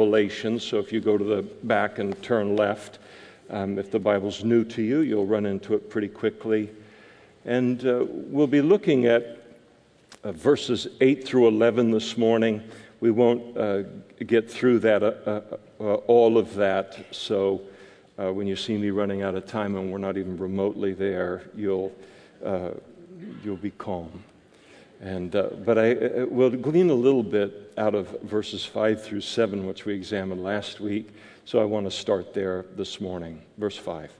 Revelation. So if you go to the back and turn left, um, if the Bible's new to you, you'll run into it pretty quickly. And uh, we'll be looking at uh, verses 8 through 11 this morning. We won't uh, get through that, uh, uh, uh, all of that. So when you see me running out of time and we're not even remotely there, you'll, you'll be calm. And, uh, but I uh, will glean a little bit out of verses 5 through 7, which we examined last week. So I want to start there this morning. Verse 5.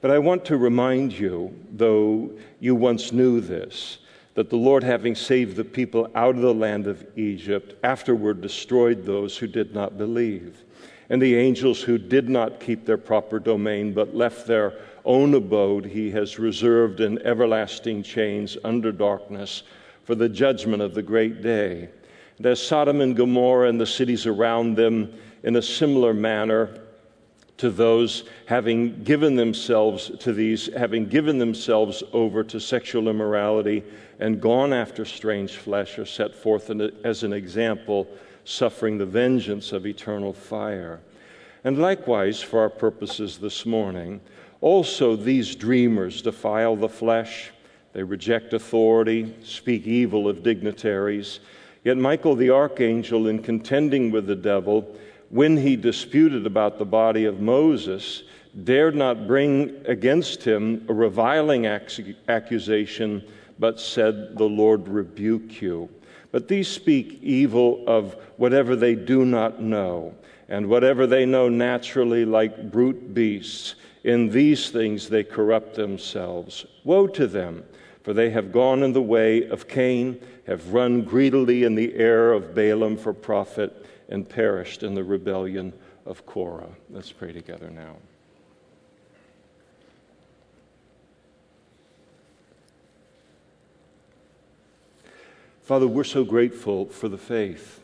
But I want to remind you, though you once knew this, that the Lord, having saved the people out of the land of Egypt, afterward destroyed those who did not believe. And the angels who did not keep their proper domain, but left their own abode, he has reserved in everlasting chains under darkness for the judgment of the great day. And as Sodom and Gomorrah and the cities around them, in a similar manner, to those having given themselves to these, having given themselves over to sexual immorality and gone after strange flesh, are set forth as an example, suffering the vengeance of eternal fire. And likewise, for our purposes this morning, also these dreamers defile the flesh they reject authority, speak evil of dignitaries. Yet Michael the archangel, in contending with the devil, when he disputed about the body of Moses, dared not bring against him a reviling accusation, but said, The Lord rebuke you. But these speak evil of whatever they do not know, and whatever they know naturally, like brute beasts. In these things they corrupt themselves. Woe to them! For they have gone in the way of Cain, have run greedily in the air of Balaam for profit, and perished in the rebellion of Korah. Let's pray together now. Father, we're so grateful for the faith.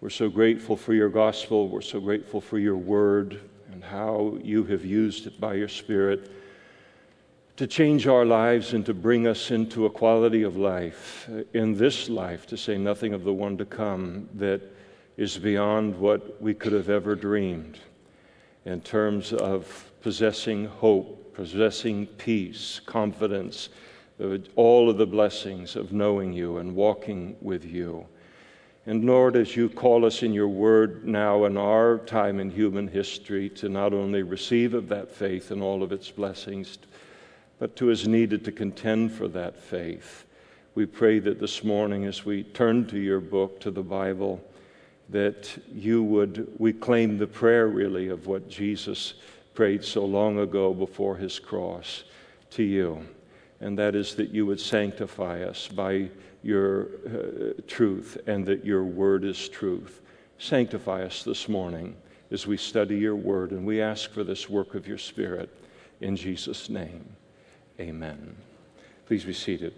We're so grateful for your gospel. We're so grateful for your word and how you have used it by your Spirit to change our lives and to bring us into a quality of life uh, in this life, to say nothing of the one to come, that is beyond what we could have ever dreamed in terms of possessing hope, possessing peace, confidence, uh, all of the blessings of knowing you and walking with you. And Lord, as you call us in your word now in our time in human history to not only receive of that faith and all of its blessings, but to us needed to contend for that faith. We pray that this morning, as we turn to your book, to the Bible, that you would, we claim the prayer really of what Jesus prayed so long ago before his cross to you. And that is that you would sanctify us by your uh, truth and that your word is truth. Sanctify us this morning as we study your word, and we ask for this work of your Spirit in Jesus' name. Amen. Please be seated.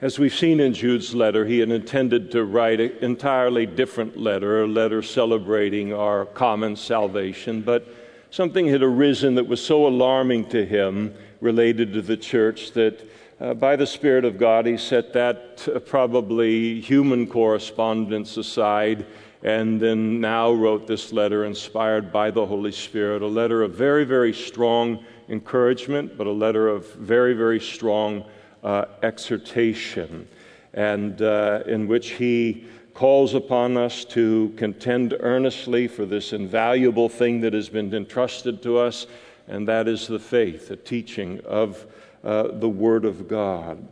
As we've seen in Jude's letter, he had intended to write an entirely different letter, a letter celebrating our common salvation, but something had arisen that was so alarming to him related to the church that uh, by the Spirit of God, he set that uh, probably human correspondence aside and then now wrote this letter inspired by the Holy Spirit, a letter of very, very strong encouragement, but a letter of very, very strong uh, exhortation, and uh, in which he calls upon us to contend earnestly for this invaluable thing that has been entrusted to us, and that is the faith, the teaching of uh, the Word of God.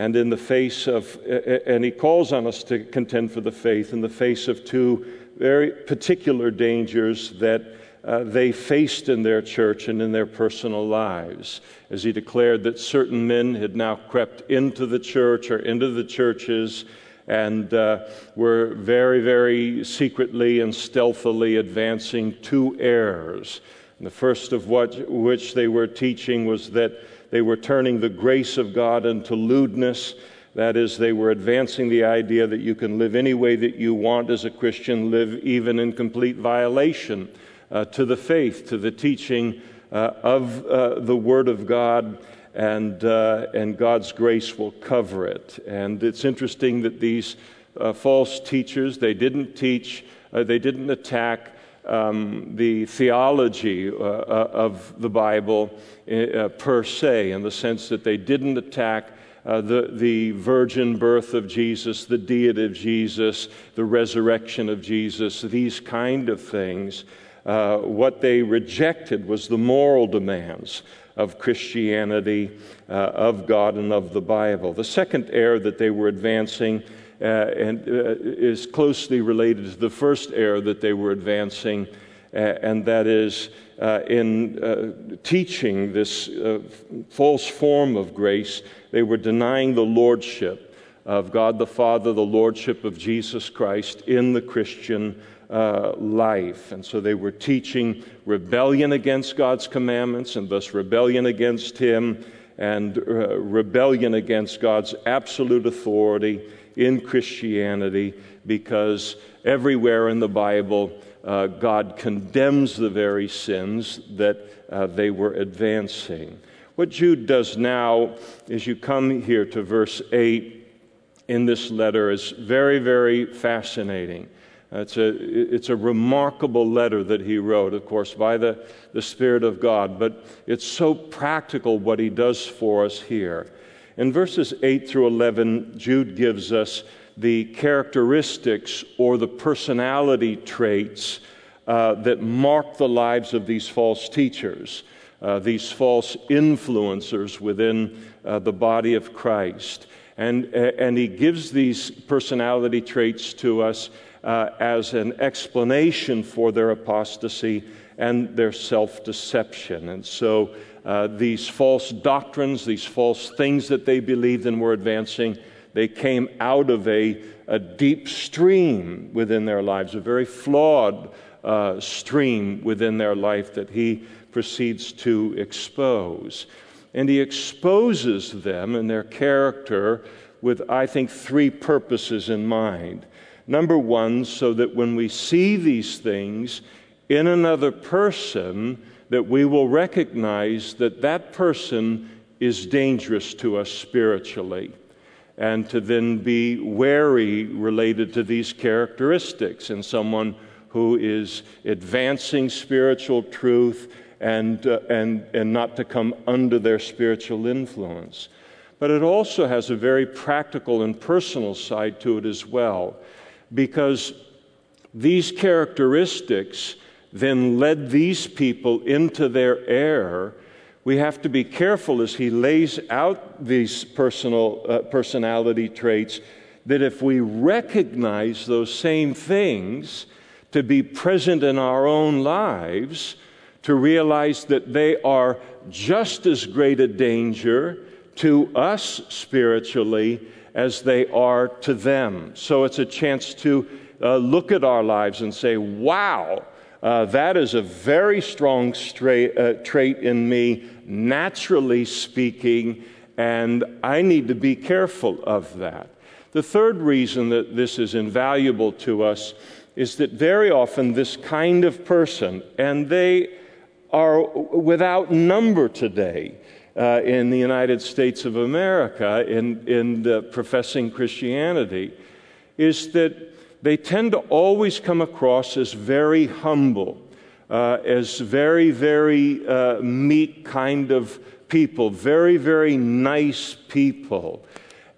And in the face of, and he calls on us to contend for the faith in the face of two very particular dangers that uh, they faced in their church and in their personal lives. As he declared that certain men had now crept into the church or into the churches and uh, were very, very secretly and stealthily advancing two errors. And the first of what, which they were teaching was that they were turning the grace of God into lewdness. That is, they were advancing the idea that you can live any way that you want as a Christian, live even in complete violation uh, to the faith, to the teaching uh, of uh, the Word of God, and, uh, and God's grace will cover it. And it's interesting that these uh, false teachers. They didn't teach, uh, they didn't attack um, the theology uh, uh of the Bible uh, per se, in the sense that they didn't attack uh, the, the virgin birth of Jesus, the deity of Jesus, the resurrection of Jesus, these kind of things. Uh, what they rejected was the moral demands of Christianity, uh, of God, and of the Bible. The second error that they were advancing uh, and, uh, is closely related to the first error that they were advancing, uh, and that is uh, in uh, teaching this false form of grace, they were denying the lordship of God the Father, the lordship of Jesus Christ in the Christian uh, life. And so they were teaching rebellion against God's commandments and thus rebellion against Him and uh, rebellion against God's absolute authority in Christianity because everywhere in the Bible, uh, God condemns the very sins that uh, they were advancing. What Jude does now, as you come here to verse 8 in this letter, is very, very fascinating. It's a, it's a remarkable letter that he wrote, of course, by the, the Spirit of God, but it's so practical what he does for us here. In verses 8 through 11, Jude gives us the characteristics or the personality traits uh, that mark the lives of these false teachers, uh, these false influencers within uh, the body of Christ. And, and he gives these personality traits to us uh, as an explanation for their apostasy and their self deception. And so uh, these false doctrines, these false things that they believed and were advancing, they came out of a, a deep stream within their lives, a very flawed uh, stream within their life that he proceeds to expose. And he exposes them and their character with, I think, three purposes in mind. Number one, so that when we see these things in another person, that we will recognize that that person is dangerous to us spiritually, and to then be wary related to these characteristics in someone who is advancing spiritual truth and, uh, and, and not to come under their spiritual influence. But it also has a very practical and personal side to it as well because these characteristics then led these people into their error. We have to be careful as he lays out these personal uh, personality traits that if we recognize those same things to be present in our own lives, to realize that they are just as great a danger to us spiritually as they are to them. So it's a chance to uh, look at our lives and say, wow, uh, that is a very strong straight, uh, trait in me, naturally speaking, and I need to be careful of that. The third reason that this is invaluable to us is that very often this kind of person, and they are without number today, uh, in the United States of America in, in professing Christianity is that they tend to always come across as very humble, uh, as very, very uh, meek kind of people, very, very nice people.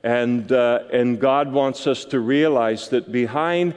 And, uh, and God wants us to realize that behind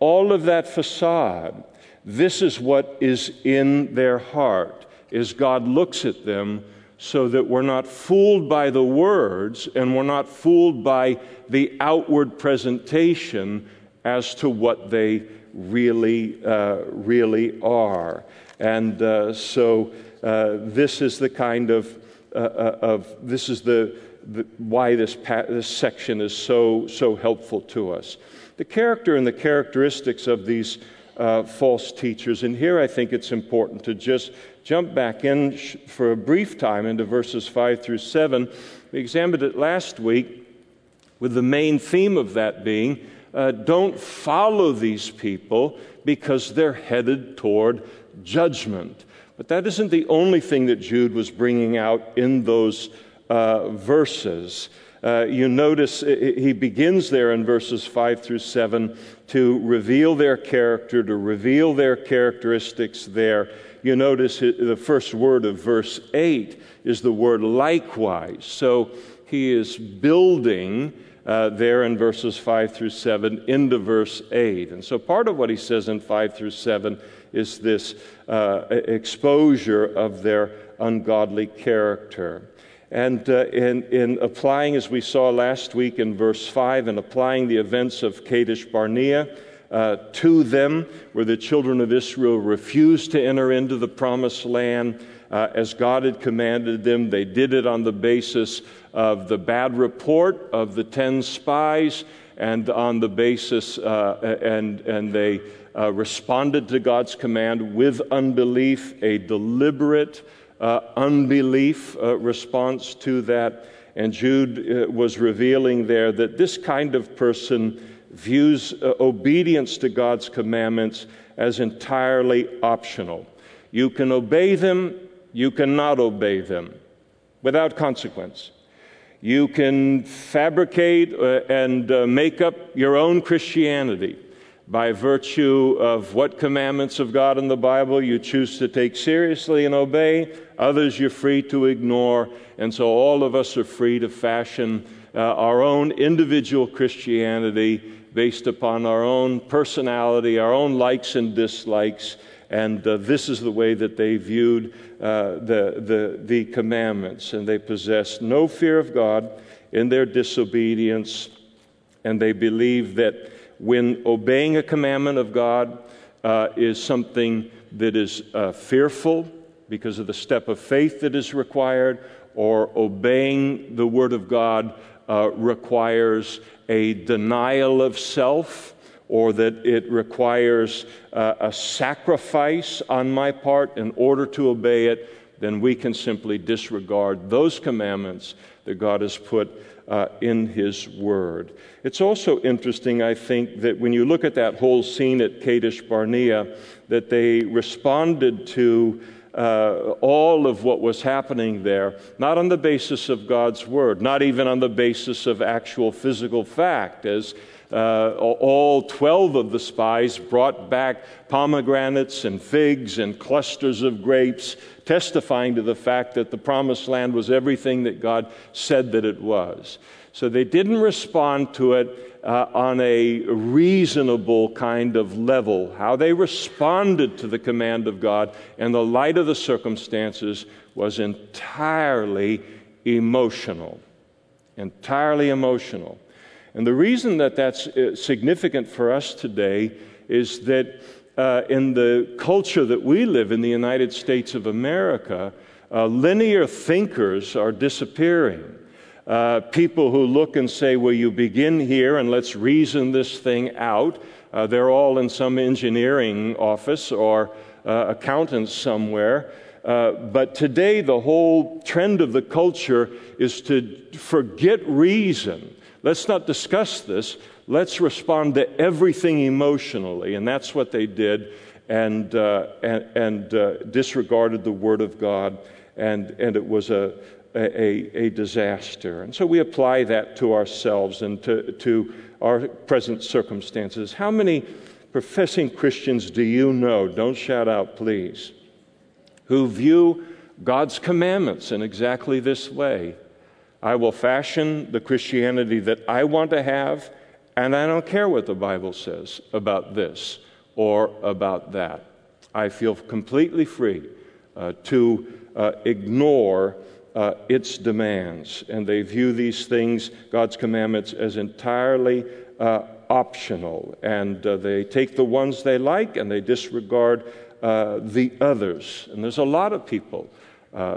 all of that facade, this is what is in their heart, as God looks at them so that we're not fooled by the words and we're not fooled by the outward presentation as to what they really, uh, really are. And uh, so uh, this is the kind of, uh, uh, of this is the, the why this, pa- this section is so, so helpful to us. The character and the characteristics of these false teachers, and here I think it's important to just jump back in for a brief time into verses 5 through 7. We examined it last week with the main theme of that being uh, don't follow these people because they're headed toward judgment. But that isn't the only thing that Jude was bringing out in those uh, verses. Uh, you notice he begins there in verses 5 through 7 to reveal their character, to reveal their characteristics there. You notice the first word of verse 8 is the word likewise. So he is building uh, there in verses 5 through 7 into verse 8. And so part of what he says in 5 through 7 is this uh, exposure of their ungodly character. And uh, in, in, applying, as we saw last week in verse 5, and applying the events of Kadesh Barnea uh, to them, where the children of Israel refused to enter into the promised land uh, as God had commanded them, they did it on the basis of the bad report of the 10 spies and on the basis, uh, and, and they uh, responded to God's command with unbelief, a deliberate uh, unbelief uh, response to that. And Jude uh, was revealing there that this kind of person views uh, obedience to God's commandments as entirely optional. You can obey them, you cannot obey them without consequence. You can fabricate uh, and uh, make up your own Christianity by virtue of what commandments of God in the Bible you choose to take seriously and obey, others you're free to ignore. And so all of us are free to fashion uh, our own individual Christianity based upon our own personality, our own likes and dislikes. And uh, this is the way that they viewed uh, the, the, the commandments. And they possessed no fear of God in their disobedience. And they believed that when obeying a commandment of God uh, is something that is uh, fearful because of the step of faith that is required, or obeying the Word of God uh, requires a denial of self, or that it requires uh, a sacrifice on my part in order to obey it, then we can simply disregard those commandments that God has put uh, in His Word. It's also interesting, I think, that when you look at that whole scene at Kadesh Barnea, that they responded to uh, all of what was happening there, not on the basis of God's Word, not even on the basis of actual physical fact, as uh, all 12 of the spies brought back pomegranates and figs and clusters of grapes, testifying to the fact that the promised land was everything that God said that it was. So they didn't respond to it uh, on a reasonable kind of level. How they responded to the command of God in the light of the circumstances was entirely emotional. Entirely emotional. And the reason that that's uh, significant for us today is that uh, in the culture that we live in the United States of America, uh, linear thinkers are disappearing. Uh, people who look and say, Well, you begin here and let's reason this thing out. Uh, they're all in some engineering office or uh, accountants somewhere. but today, the whole trend of the culture is to forget reason Let's not discuss this. Let's respond to everything emotionally. And that's what they did and, uh, and, and uh, disregarded the Word of God. And, and it was a, a, a disaster. And so we apply that to ourselves and to, to our present circumstances. How many professing Christians do you know? Don't shout out, please. Who view God's commandments in exactly this way I will fashion the Christianity that I want to have, and I don't care what the Bible says about this or about that. I feel completely free uh, to uh, ignore uh, its demands. And they view these things, God's commandments, as entirely uh, optional. And uh, they take the ones they like and they disregard uh, the others. And there's a lot of people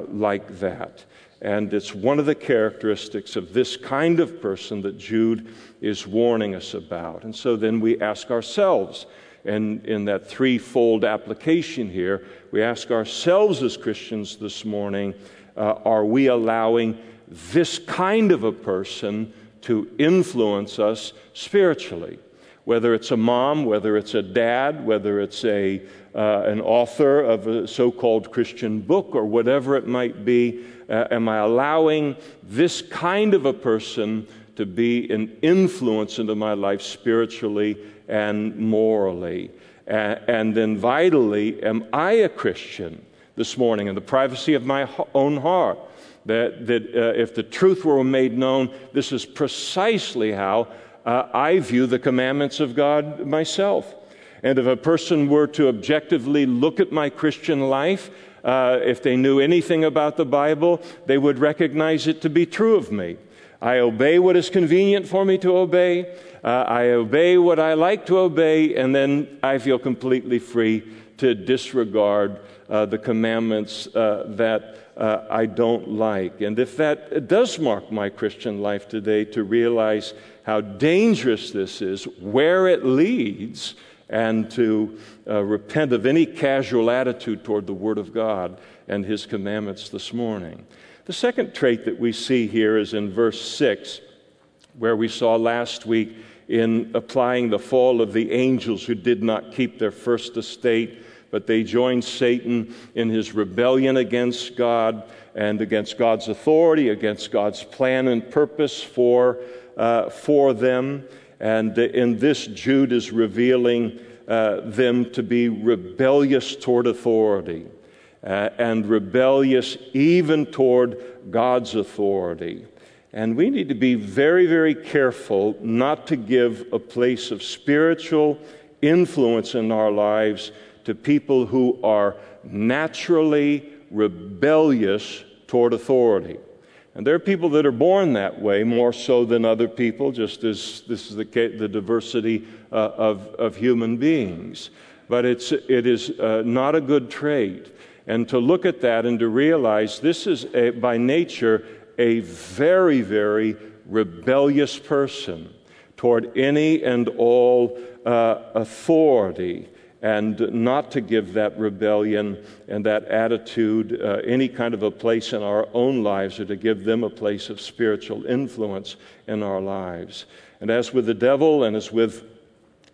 like that. And it's one of the characteristics of this kind of person that Jude is warning us about. And so then we ask ourselves, and in that threefold application here, we ask ourselves as Christians this morning uh, are we allowing this kind of a person to influence us spiritually? whether it's a mom, whether it's a dad, whether it's a, uh, an author of a so called Christian book, or whatever it might be? Uh, am I allowing this kind of a person to be an influence into my life spiritually and morally? And then, vitally, am I a Christian this morning in the privacy of my own heart? That, that uh, if the truth were made known, this is precisely how uh, I view the commandments of God myself. And if a person were to objectively look at my Christian life, uh, if they knew anything about the Bible, they would recognize it to be true of me. I obey what is convenient for me to obey. Uh, I obey what I like to obey, and then I feel completely free to disregard uh, the commandments uh, that uh, I don't like. And if that does mark my Christian life today, to realize how dangerous this is, where it leads, and to uh, repent of any casual attitude toward the Word of God and His commandments this morning. The second trait that we see here is in verse 6, where we saw last week in applying the fall of the angels who did not keep their first estate but they joined Satan in his rebellion against God and against God's authority, against God's plan and purpose for, uh, for them. And in this, Jude is revealing uh, them to be rebellious toward authority uh, and rebellious even toward God's authority. And we need to be very, very careful not to give a place of spiritual influence in our lives to people who are naturally rebellious toward authority. And there are people that are born that way more so than other people, just as this is the, the diversity uh, of, of human beings. But it's, it is uh, not a good trait. And to look at that and to realize this is a, by nature a very, very rebellious person toward any and all uh, authority and not to give that rebellion and that attitude uh, any kind of a place in our own lives or to give them a place of spiritual influence in our lives. And as with the devil and as with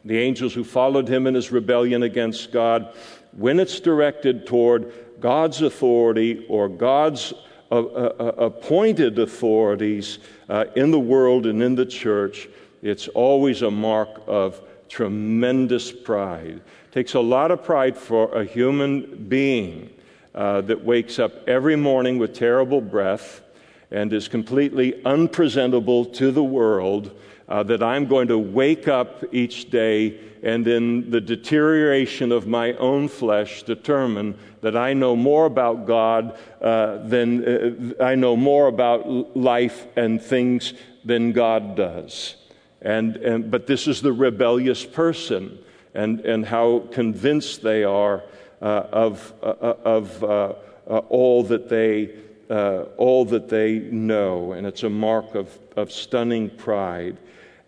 the angels who followed him in his rebellion against God, when it's directed toward God's authority or God's uh, uh, uh appointed authorities uh, in the world and in the church, it's always a mark of tremendous pride takes a lot of pride for a human being uh, that wakes up every morning with terrible breath and is completely unpresentable to the world. Uh, that I'm going to wake up each day and in the deterioration of my own flesh determine that I know more about God uh, than uh, I know more about life and things than God does. And, and, but this is the rebellious person and, and how convinced they are uh, of, uh, uh of uh, uh, all, that they, uh, all that they know. And it's a mark of, of stunning pride.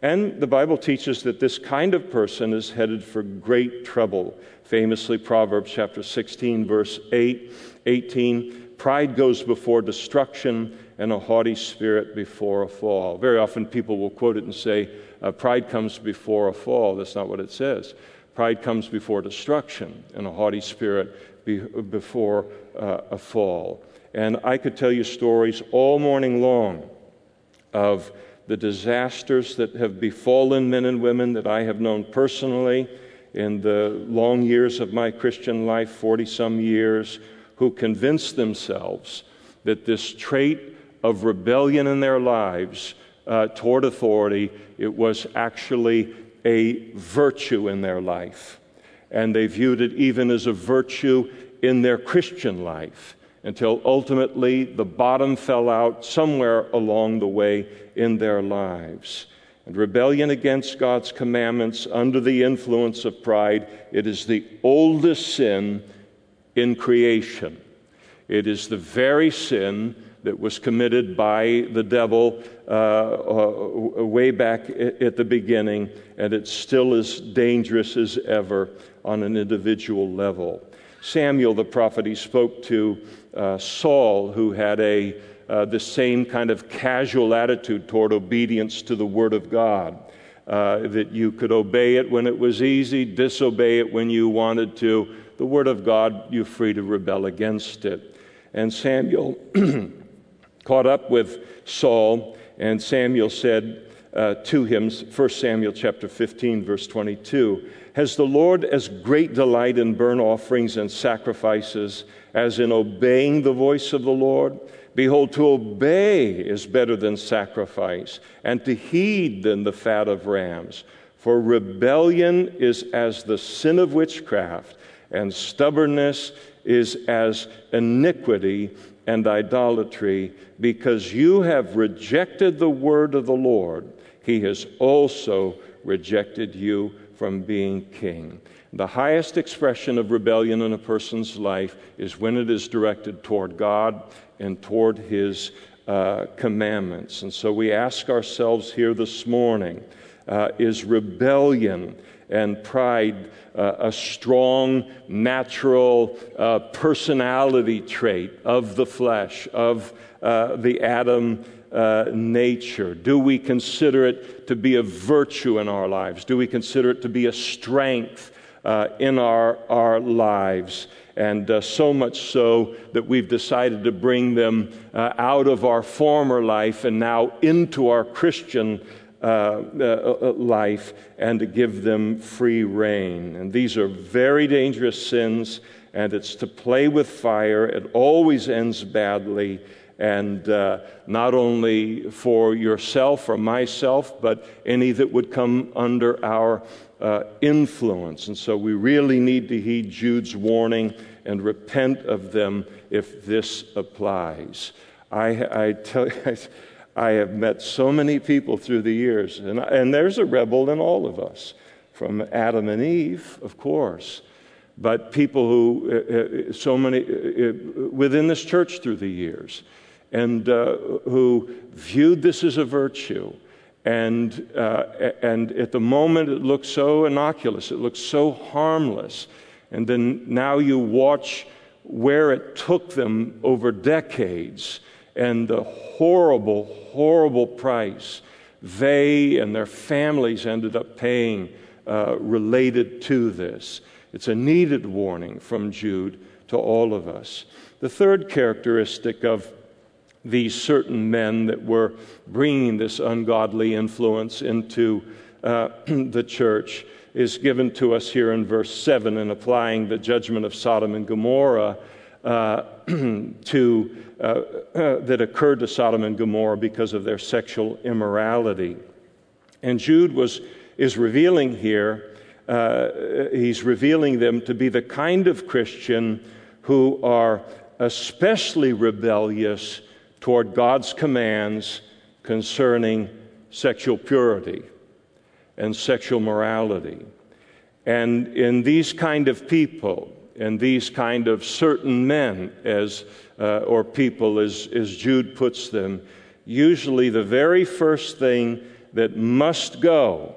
And the Bible teaches that this kind of person is headed for great trouble. Famously, Proverbs chapter 16, verse 8, 18 pride goes before destruction, and a haughty spirit before a fall. Very often people will quote it and say, Pride comes before a fall. That's not what it says. Pride comes before destruction, and a haughty spirit be, before uh, a fall. And I could tell you stories all morning long of the disasters that have befallen men and women that I have known personally in the long years of my Christian life, 40 some years, who convinced themselves that this trait of rebellion in their lives uh, toward authority, it was actually a virtue in their life. And they viewed it even as a virtue in their Christian life until ultimately the bottom fell out somewhere along the way in their lives. And rebellion against God's commandments under the influence of pride, it is the oldest sin in creation. It is the very sin that was committed by the devil uh, uh, way back at the beginning, and it's still as dangerous as ever on an individual level. Samuel, the prophet, he spoke to uh, Saul, who had a uh, the same kind of casual attitude toward obedience to the Word of God. uh, that you could obey it when it was easy, disobey it when you wanted to. The Word of God, you're free to rebel against it. And Samuel caught up with Saul, and Samuel said uh, to him, 1 Samuel chapter 15, verse 22, Has the Lord as great delight in burnt offerings and sacrifices as in obeying the voice of the Lord? Behold, to obey is better than sacrifice, and to heed than the fat of rams. For rebellion is as the sin of witchcraft, and stubbornness is as iniquity and idolatry. Because you have rejected the word of the Lord, he has also rejected you from being king. The highest expression of rebellion in a person's life is when it is directed toward God and toward His uh, commandments. And so we ask ourselves here this morning uh, is rebellion and pride uh, a strong natural uh, personality trait of the flesh, of uh, the Adam uh, nature? Do we consider it to be a virtue in our lives? Do we consider it to be a strength uh, in our, our lives? And uh, so much so that we've decided to bring them uh, out of our former life and now into our Christian uh, uh, life and to give them free rein. And these are very dangerous sins, and it's to play with fire. It always ends badly and uh, not only for yourself or myself, but any that would come under our uh, influence. And so we really need to heed Jude's warning and repent of them if this applies. I, I tell you, I have met so many people through the years, and, and there's a rebel in all of us, from Adam and Eve, of course, but people who, uh, uh, so many uh, uh within this church through the years and uh, who viewed this as a virtue. And, uh, and at the moment, it looked so innocuous, it looked so harmless. And then now you watch where it took them over decades and the horrible, horrible price they and their families ended up paying uh, related to this. It's a needed warning from Jude to all of us. The third characteristic of these certain men that were bringing this ungodly influence into uh, the church is given to us here in verse 7 in applying the judgment of Sodom and Gomorrah uh, to, uh, uh, that occurred to Sodom and Gomorrah because of their sexual immorality. And Jude was, is revealing here, uh, he's revealing them to be the kind of Christian who are especially rebellious toward God's commands concerning sexual purity and sexual morality. And in these kind of people, and these kind of certain men, as uh, or people, as, as Jude puts them, usually the very first thing that must go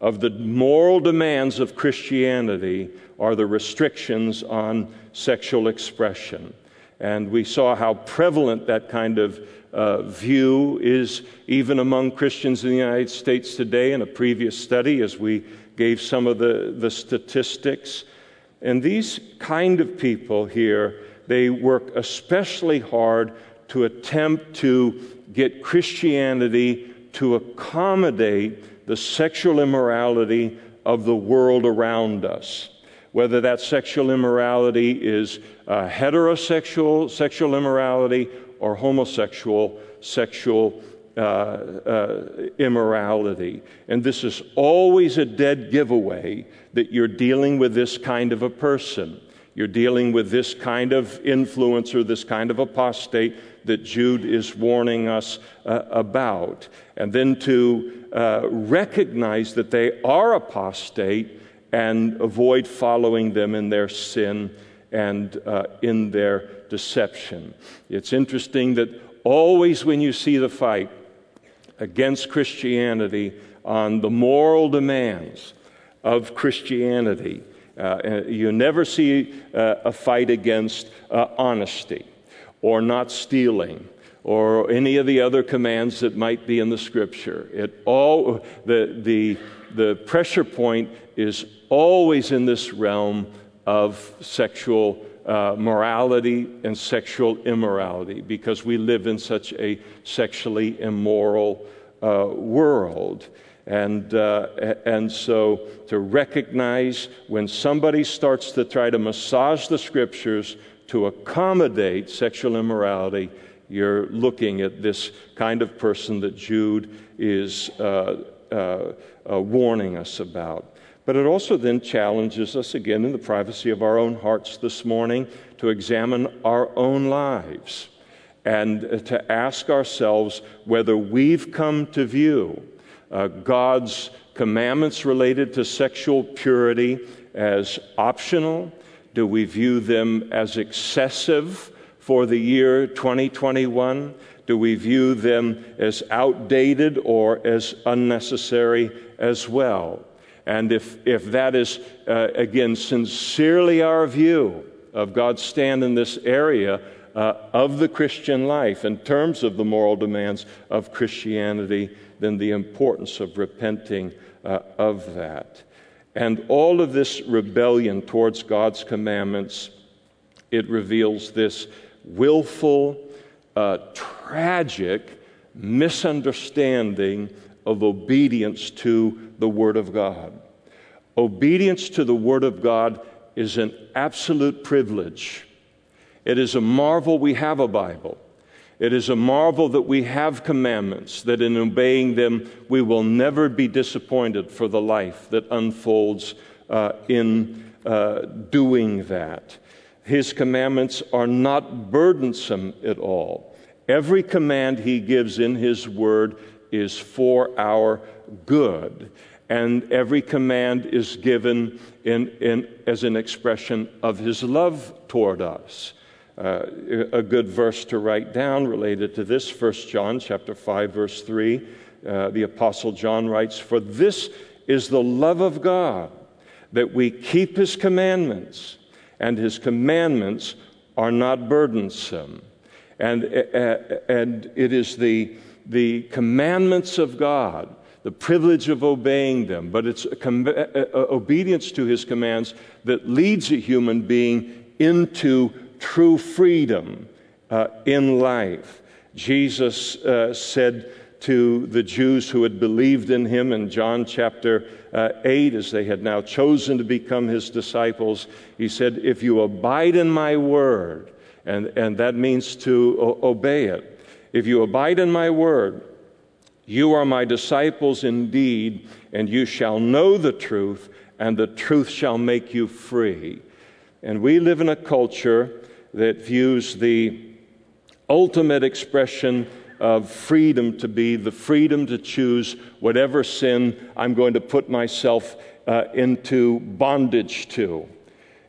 of the moral demands of Christianity are the restrictions on sexual expression. And we saw how prevalent that kind of uh, view is even among Christians in the United States today in a previous study as we gave some of the, the statistics. And these kind of people here, they work especially hard to attempt to get Christianity to accommodate the sexual immorality of the world around us. Whether that sexual immorality is uh, heterosexual sexual immorality or homosexual sexual uh, uh, immorality. And this is always a dead giveaway that you're dealing with this kind of a person. You're dealing with this kind of influencer, this kind of apostate that Jude is warning us uh, about. And then to uh, recognize that they are apostate and avoid following them in their sin and uh, in their deception. It's interesting that always when you see the fight against Christianity on the moral demands of Christianity, uh, you never see uh, a fight against uh, honesty or not stealing or any of the other commands that might be in the scripture. It all, the, the, the pressure point is always in this realm of sexual uh, morality and sexual immorality because we live in such a sexually immoral uh, world. And, uh, and so to recognize when somebody starts to try to massage the scriptures to accommodate sexual immorality, you're looking at this kind of person that Jude is uh, uh, uh, warning us about. But it also then challenges us again in the privacy of our own hearts this morning to examine our own lives and to ask ourselves whether we've come to view uh, God's commandments related to sexual purity as optional. Do we view them as excessive for the year 2021? Do we view them as outdated or as unnecessary as well? And if, if that is, uh, again, sincerely our view of God's stand in this area uh, of the Christian life in terms of the moral demands of Christianity, then the importance of repenting uh, of that. And all of this rebellion towards God's commandments, it reveals this willful, uh, tragic misunderstanding of obedience to the Word of God. Obedience to the Word of God is an absolute privilege. It is a marvel we have a Bible. It is a marvel that we have commandments, that in obeying them we will never be disappointed for the life that unfolds uh, in uh, doing that. His commandments are not burdensome at all. Every command he gives in his word is for our good. And every command is given in, in, as an expression of his love toward us. Uh, a good verse to write down related to this, 1 John chapter 5, verse 3. Uh, the Apostle John writes, For this is the love of God, that we keep his commandments, and his commandments are not burdensome. And, uh, and it is the the commandments of God, the privilege of obeying them, but it's com- uh, uh, obedience to his commands that leads a human being into true freedom uh, in life. Jesus uh, said to the Jews who had believed in him in John chapter uh, 8, as they had now chosen to become his disciples, he said, If you abide in my word, and, and that means to o- obey it, if you abide in my word, you are my disciples indeed, and you shall know the truth, and the truth shall make you free. And we live in a culture that views the ultimate expression of freedom to be the freedom to choose whatever sin I'm going to put myself uh, into bondage to.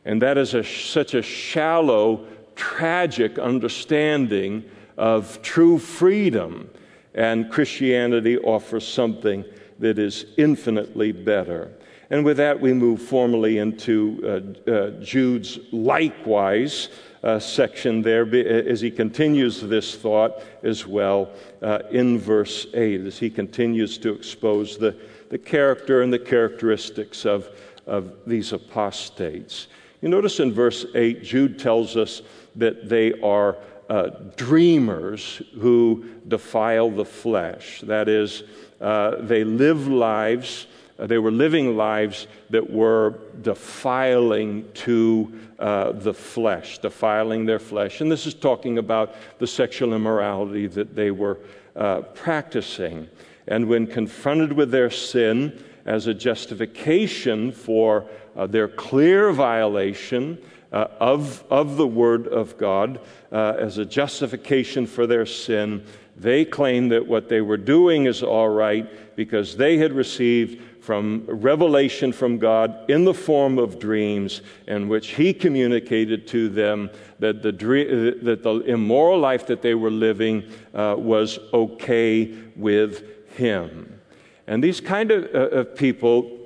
And that is a, such a shallow, tragic understanding of true freedom. And Christianity offers something that is infinitely better. And with that, we move formally into uh, uh, Jude's likewise uh, section there as he continues this thought as well uh, in verse 8, as he continues to expose the, the character and the characteristics of, of these apostates. You notice in verse 8, Jude tells us that they are uh, dreamers who defile the flesh. That is, uh, they live lives, uh, they were living lives that were defiling to uh, the flesh, defiling their flesh. And this is talking about the sexual immorality that they were uh, practicing. And when confronted with their sin as a justification for uh, their clear violation, of, of the Word of God uh, as a justification for their sin. They claimed that what they were doing is all right because they had received from revelation from God in the form of dreams, in which He communicated to them that the, dream, that the immoral life that they were living uh, was okay with Him. And these kind of, uh, of people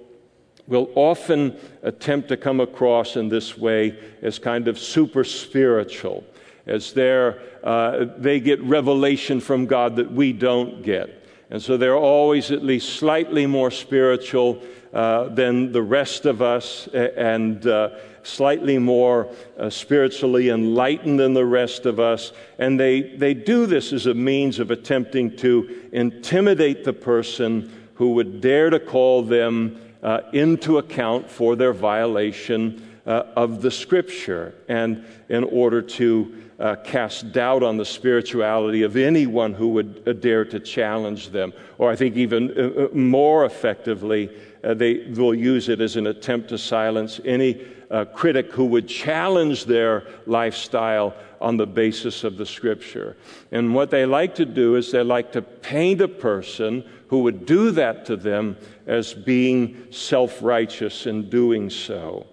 will often attempt to come across in this way as kind of super spiritual. As uh, they get revelation from God that we don't get. And so they're always at least slightly more spiritual uh, than the rest of us and uh, slightly more uh, spiritually enlightened than the rest of us. And they, they do this as a means of attempting to intimidate the person who would dare to call them uh, into account for their violation uh, of the scripture and in order to uh, cast doubt on the spirituality of anyone who would uh, dare to challenge them. Or I think even uh, uh, more effectively, uh, they will use it as an attempt to silence any critic who would challenge their lifestyle on the basis of the scripture. And what they like to do is they like to paint a person who would do that to them as being self righteous in doing so.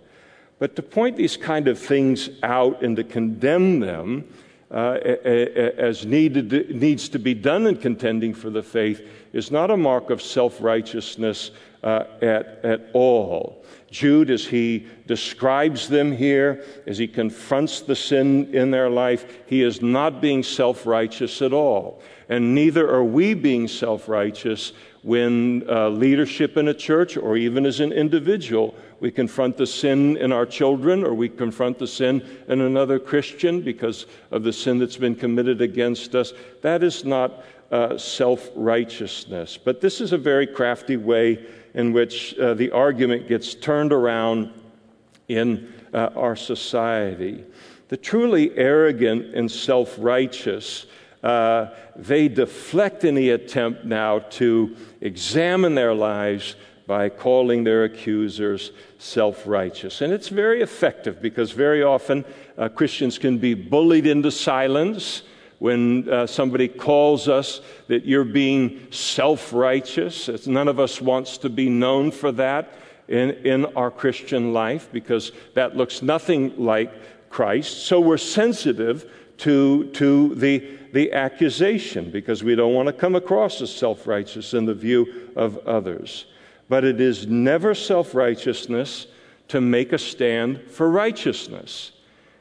But to point these kind of things out and to condemn them uh, as needed, needs to be done in contending for the faith is not a mark of self righteousness uh, at, at all. Jude, as he describes them here, as he confronts the sin in their life, he is not being self righteous at all. And neither are we being self righteous when uh, leadership in a church or even as an individual we confront the sin in our children or we confront the sin in another Christian because of the sin that's been committed against us. That is not uh, self righteousness. But this is a very crafty way in which uh, the argument gets turned around in uh, our society. The truly arrogant and self righteous. Uh, they deflect any attempt now to examine their lives by calling their accusers self righteous. And it's very effective because very often uh, Christians can be bullied into silence when uh, somebody calls us that you're being self righteous. None of us wants to be known for that in, in our Christian life because that looks nothing like Christ. So we're sensitive to, to the, the accusation because we don't want to come across as self righteous in the view of others but it is never self righteousness to make a stand for righteousness.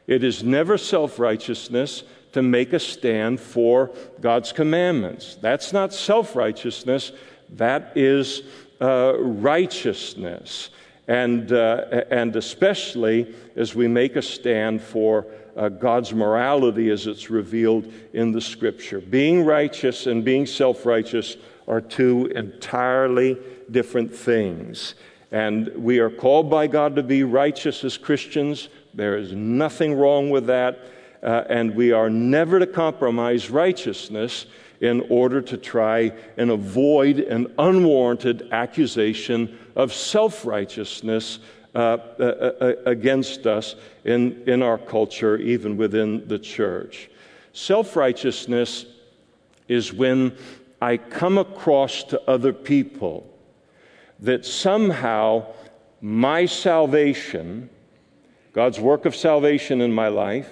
It is never self righteousness to make a stand for God's commandments. That's not self righteousness, that is uh, righteousness. And, uh, and especially as we make a stand for uh, God's morality as it's revealed in the scripture. Being righteous and being self righteous are two entirely different things. And we are called by God to be righteous as Christians. There is nothing wrong with that. Uh, and we are never to compromise righteousness in order to try and avoid an unwarranted accusation of self righteousness uh, uh, uh, against us in, in our culture, even within the church. Self righteousness is when I come across to other people that somehow my salvation, God's work of salvation in my life,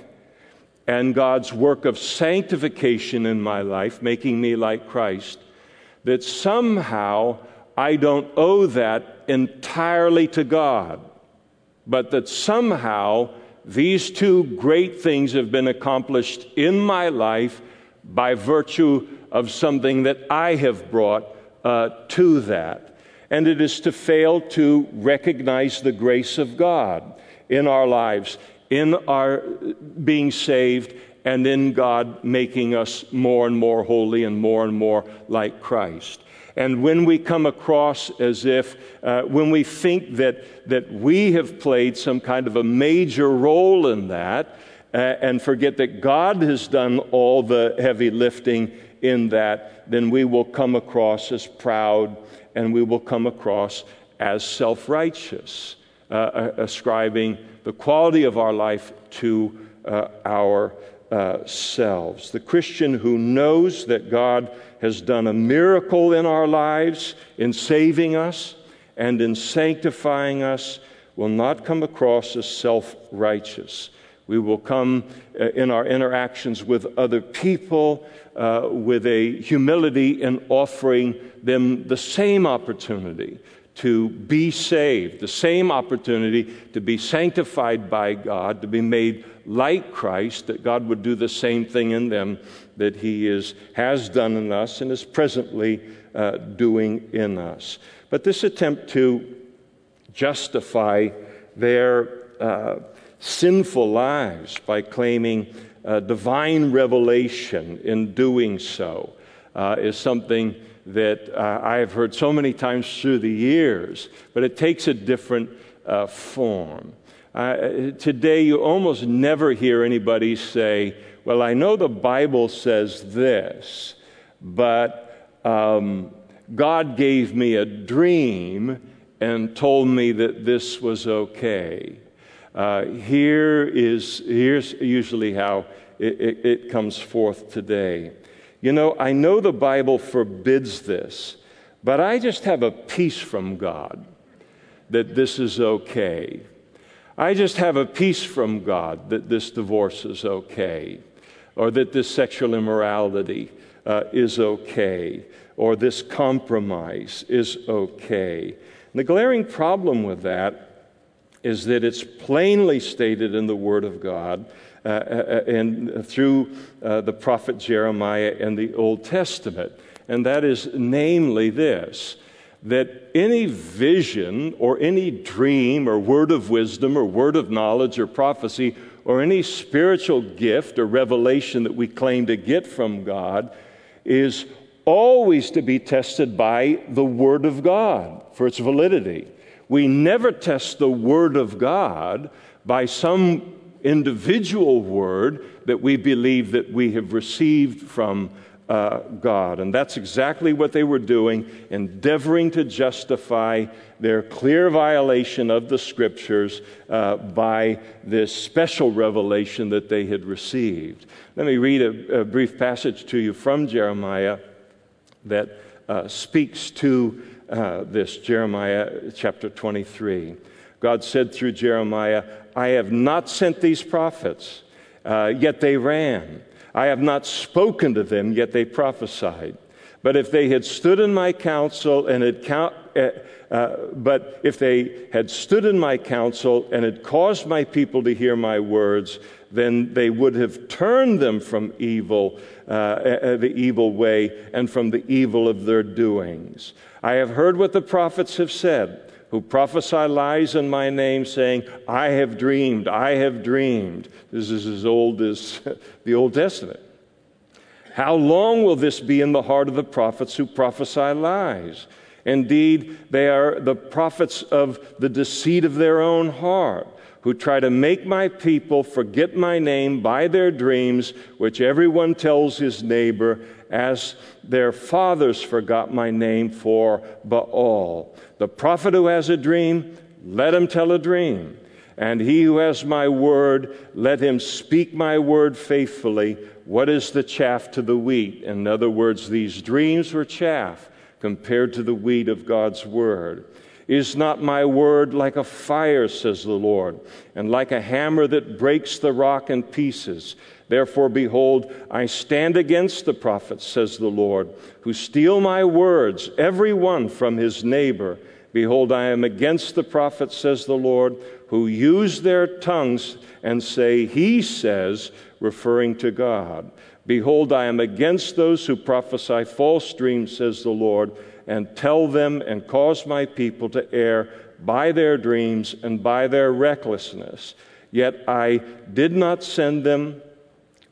and God's work of sanctification in my life, making me like Christ, that somehow I don't owe that entirely to God, but that somehow these two great things have been accomplished in my life by virtue of something that I have brought uh, to that and it is to fail to recognize the grace of God in our lives, in our being saved, and in God making us more and more holy and more and more like Christ. And when we come across as if, uh, when we think that, that we have played some kind of a major role in that, uh, and forget that God has done all the heavy lifting in that, then we will come across as proud and we will come across as self righteous, uh, uh, ascribing the quality of our life to uh, ourselves. Uh, the Christian who knows that God has done a miracle in our lives in saving us and in sanctifying us will not come across as self righteous. We will come uh, in our interactions with other people uh, with a humility in offering them the same opportunity to be saved, the same opportunity to be sanctified by God, to be made like Christ, that God would do the same thing in them that He is, has done in us and is presently uh, doing in us. But this attempt to justify their uh, sinful lives by claiming uh, divine revelation in doing so uh, is something that uh, I have heard so many times through the years, but it takes a different uh, form. Today, you almost never hear anybody say, Well, I know the Bible says this, but um, God gave me a dream and told me that this was okay. Uh, here is here's usually how it, it, it comes forth today. You know, I know the Bible forbids this, but I just have a peace from God that this is okay. I just have a peace from God that this divorce is okay, or that this sexual immorality uh, is okay, or this compromise is okay. And the glaring problem with that is that it's plainly stated in the Word of God uh, uh, and through uh, the prophet Jeremiah in the Old Testament. And that is namely this that any vision or any dream or word of wisdom or word of knowledge or prophecy or any spiritual gift or revelation that we claim to get from God is always to be tested by the Word of God for its validity. We never test the Word of God by some individual word that we believe that we have received from uh, God. And that's exactly what they were doing, endeavoring to justify their clear violation of the scriptures uh, by this special revelation that they had received. Let me read a, a brief passage to you from Jeremiah that uh, speaks to uh, this Jeremiah chapter 23. God said through Jeremiah, I have not sent these prophets, uh, yet they ran. I have not spoken to them, yet they prophesied. But if they had stood in my counsel and had count, uh, uh, but if they had stood in my counsel and had caused my people to hear my words, then they would have turned them from evil, uh, uh the evil way, and from the evil of their doings. I have heard what the prophets have said, who prophesy lies in my name, saying, I have dreamed, I have dreamed. This is as old as the Old Testament. How long will this be in the heart of the prophets who prophesy lies? Indeed, they are the prophets of the deceit of their own heart who try to make my people forget my name by their dreams, which everyone tells his neighbor, as their fathers forgot my name for Baal. The prophet who has a dream, let him tell a dream. And he who has my word, let him speak my word faithfully. What is the chaff to the wheat? In other words, these dreams were chaff compared to the wheat of God's word. Is not my word like a fire, says the Lord, and like a hammer that breaks the rock in pieces? Therefore, behold, I stand against the prophets, says the Lord, who steal my words, every one from his neighbor. Behold, I am against the prophets, says the Lord, who use their tongues and say, He says, referring to God. Behold, I am against those who prophesy false dreams, says the Lord and tell them and cause my people to err by their dreams and by their recklessness. Yet I did not send them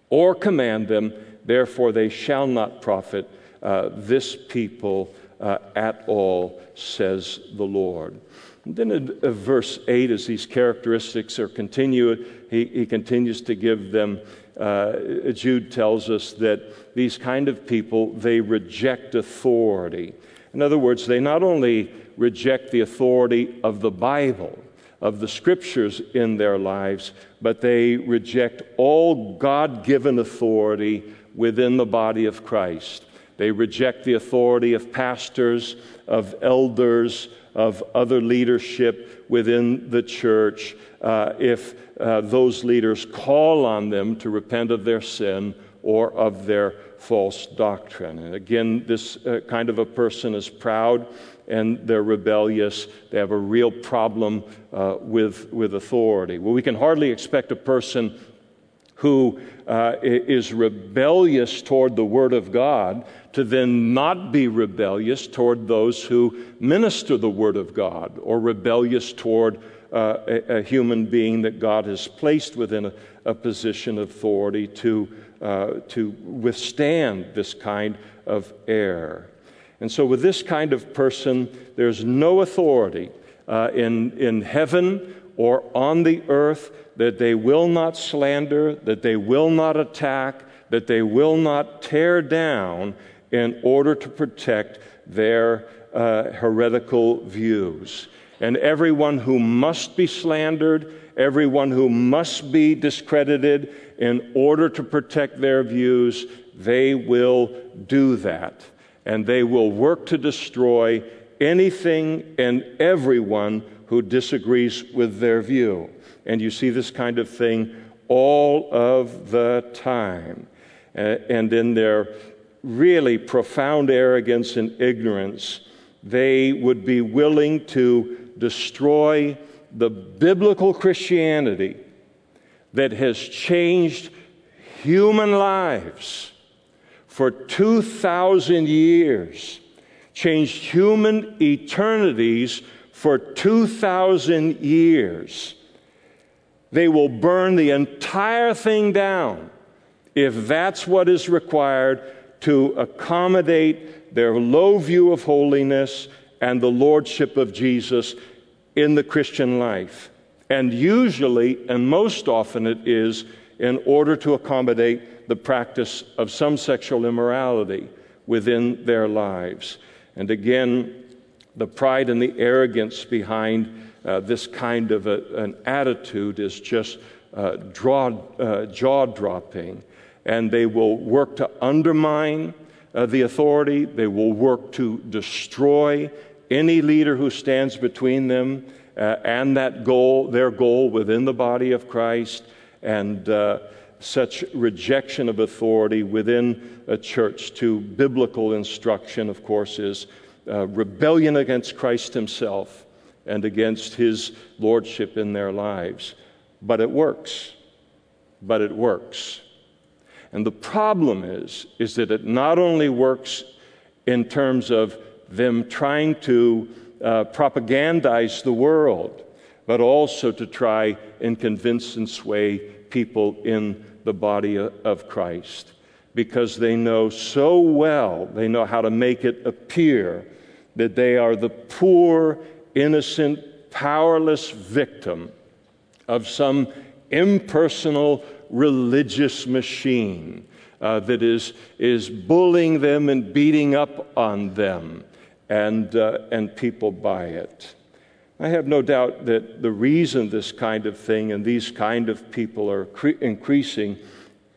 or command them, therefore they shall not profit uh, this people uh, at all, says the Lord. And then in uh, verse 8, as these characteristics are continued, he, he continues to give them. Uh, Jude tells us that these kind of people, they reject authority. In other words, they not only reject the authority of the Bible, of the scriptures in their lives, but they reject all God given authority within the body of Christ. They reject the authority of pastors, of elders, of other leadership within the church uh, if uh, those leaders call on them to repent of their sin or of their false doctrine. And again, this uh, kind of a person is proud and they're rebellious. They have a real problem uh, with, with authority. Well, we can hardly expect a person who uh, is rebellious toward the Word of God to then not be rebellious toward those who minister the Word of God or rebellious toward uh, a, a, human being that God has placed within a, a position of authority to, uh, to withstand this kind of error. And so, with this kind of person, there's no authority uh, in, in heaven or on the earth that they will not slander, that they will not attack, that they will not tear down in order to protect their uh, heretical views. And everyone who must be slandered, everyone who must be discredited in order to protect their views, they will do that and they will work to destroy anything and everyone who disagrees with their view. And you see this kind of thing all of the time. And in their really profound arrogance and ignorance, they would be willing to destroy the biblical Christianity that has changed human lives for 2,000 years, changed human eternities for 2,000 years. They will burn the entire thing down if that's what is required to accommodate their low view of holiness and the lordship of Jesus in the Christian life. And usually, and most often, it is in order to accommodate the practice of some sexual immorality within their lives. And again, the pride and the arrogance behind uh, this kind of a, an attitude is just uh, uh, jaw dropping. And they will work to undermine uh, the authority, they will work to destroy any leader who stands between them uh, and that goal, their goal within the body of Christ. And uh, such rejection of authority within a church to biblical instruction, of course, is uh, rebellion against Christ Himself and against His lordship in their lives. But it works. But it works. And the problem is, is that it not only works in terms of them trying to uh, propagandize the world, but also to try and convince and sway people in the body of Christ. Because they know so well, they know how to make it appear that they are the poor, innocent, powerless victim of some impersonal religious machine uh, that is, is bullying them and beating up on them, and, uh, and people buy it. I have no doubt that the reason this kind of thing and these kind of people are cre- increasing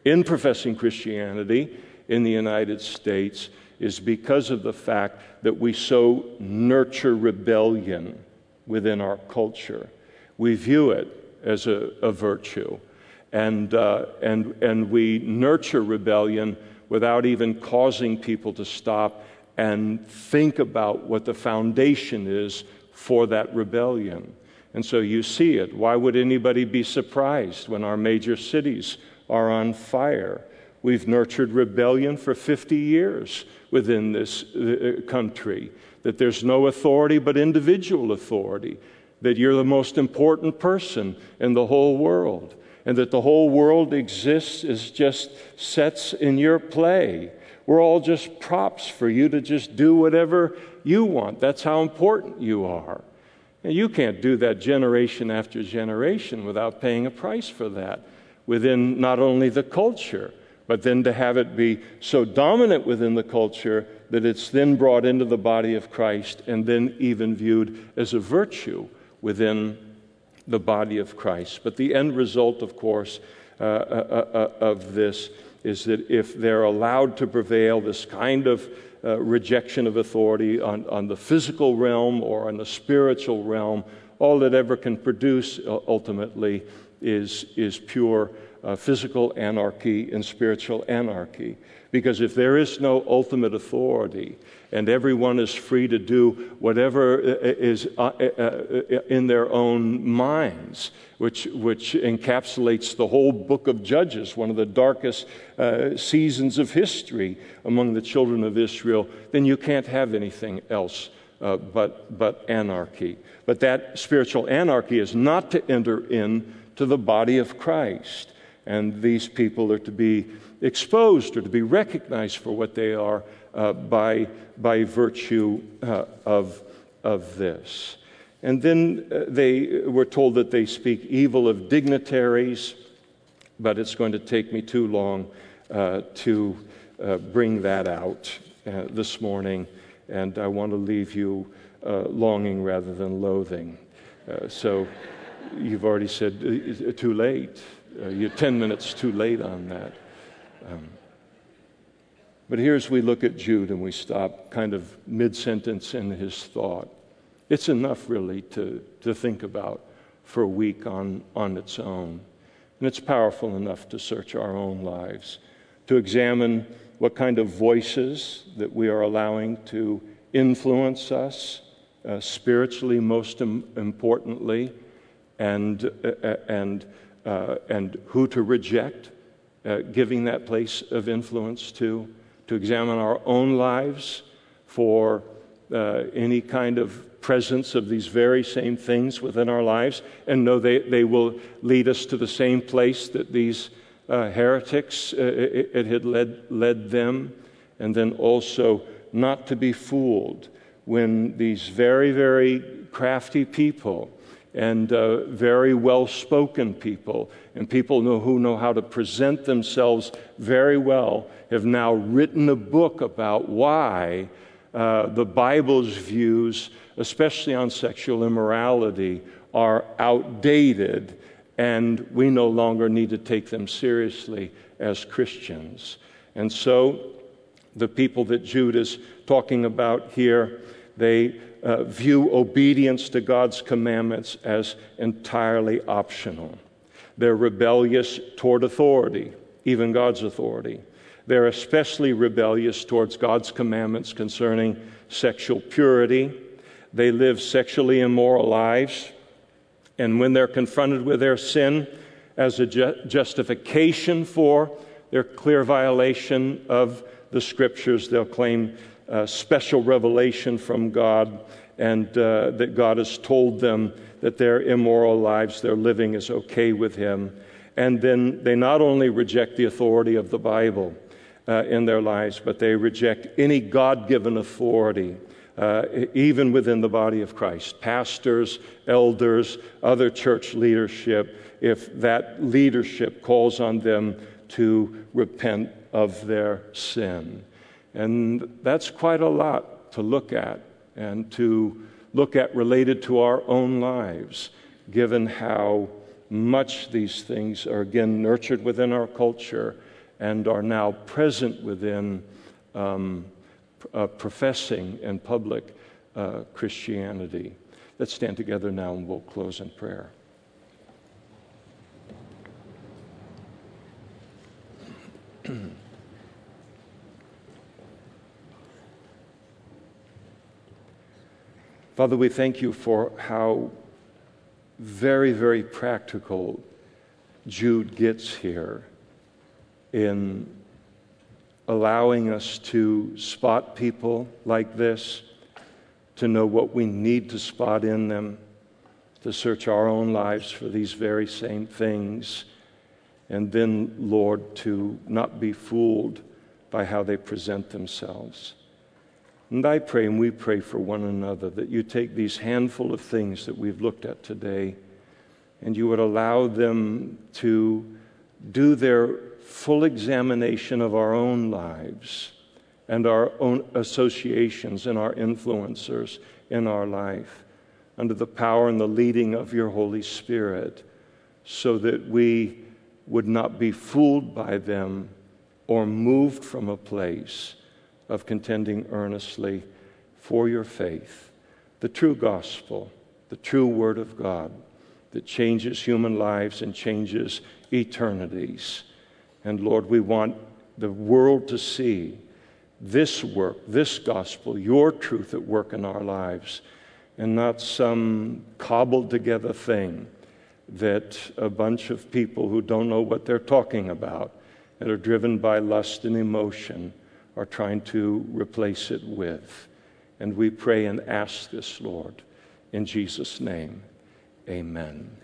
in professing Christianity in the United States is because of the fact that we so nurture rebellion within our culture. We view it as a, a virtue, and, uh, and, and we nurture rebellion without even causing people to stop and think about what the foundation is for that rebellion. And so you see it. Why would anybody be surprised when our major cities are on fire? We've nurtured rebellion for 50 years within this uh, country, that there's no authority but individual authority, that you're the most important person in the whole world, and that the whole world exists as just sets in your play. We're all just props for you to just do whatever you want. That's how important you are. And you can't do that generation after generation without paying a price for that within not only the culture, but then to have it be so dominant within the culture that it's then brought into the body of Christ and then even viewed as a virtue within the body of Christ. But the end result, of course, uh, uh, uh, of this is that if they're allowed to prevail, this kind of uh, rejection of authority on, on the physical realm or on the spiritual realm, all it ever can produce ultimately is, is pure uh, physical anarchy and spiritual anarchy. Because if there is no ultimate authority and everyone is free to do whatever uh, is uh, uh, in their own minds, which, which encapsulates the whole book of Judges, one of the darkest uh, seasons of history among the children of Israel, then you can't have anything else uh, but, but anarchy. But that spiritual anarchy is not to enter into the body of Christ. And these people are to be exposed or to be recognized for what they are uh, by, by virtue uh, of, of this. And then uh, they were told that they speak evil of dignitaries, but it's going to take me too long uh, to uh, bring that out uh, this morning, and I want to leave you longing rather than loathing. so you've already said too late. Uh, you're 10 minutes too late on that. Um, but here's we look at Jude and we stop kind of mid sentence in his thought. It's enough, really, to, to think about for a week on, on its own. And it's powerful enough to search our own lives, to examine what kind of voices that we are allowing to influence us, uh, spiritually, most Im- importantly, and, uh, and uh, and who to reject, uh, giving that place of influence to, to examine our own lives for uh, any kind of presence of these very same things within our lives. And know they, they will lead us to the same place that these uh, heretics uh, it, it, had led, led them. And then also not to be fooled when these very very crafty people and uh, very well spoken people, and people know, who know how to present themselves very well, have now written a book about why uh, the Bible's views, especially on sexual immorality, are outdated, and we no longer need to take them seriously as Christians. And so, the people that Jude is talking about here, they uh, view obedience to God's commandments as entirely optional. They're rebellious toward authority, even God's authority. They're especially rebellious towards God's commandments concerning sexual purity. They live sexually immoral lives. And when they're confronted with their sin as a ju- justification for their clear violation of the scriptures, they'll claim uh, special revelation from God and uh, that God has told them that their immoral lives they're living is okay with Him. And then they not only reject the authority of the Bible uh, in their lives, but they reject any God given authority. Uh, even within the body of Christ, pastors, elders, other church leadership, if that leadership calls on them to repent of their sin. And that's quite a lot to look at and to look at related to our own lives, given how much these things are again nurtured within our culture and are now present within um, uh, professing and public uh, Christianity. Let's stand together now and we'll close in prayer. Father, we thank you for how very, very practical Jude gets here in allowing us to spot people like this, to know what we need to spot in them, to search our own lives for these very same things, and then, Lord, to not be fooled by how they present themselves. And I pray, and we pray for one another, that you take these handful of things that we've looked at today and you would allow them to do their full examination of our own lives and our own associations and our influencers in our life under the power and the leading of your Holy Spirit so that we would not be fooled by them or moved from a place of contending earnestly for your faith, the true gospel, the true Word of God that changes human lives and changes eternities. And Lord, we want the world to see this work, this gospel, your truth at work in our lives, and not some cobbled together thing that a bunch of people who don't know what they're talking about, and are driven by lust and emotion, are trying to replace it with. And we pray and ask this, Lord, in Jesus' name. Amen.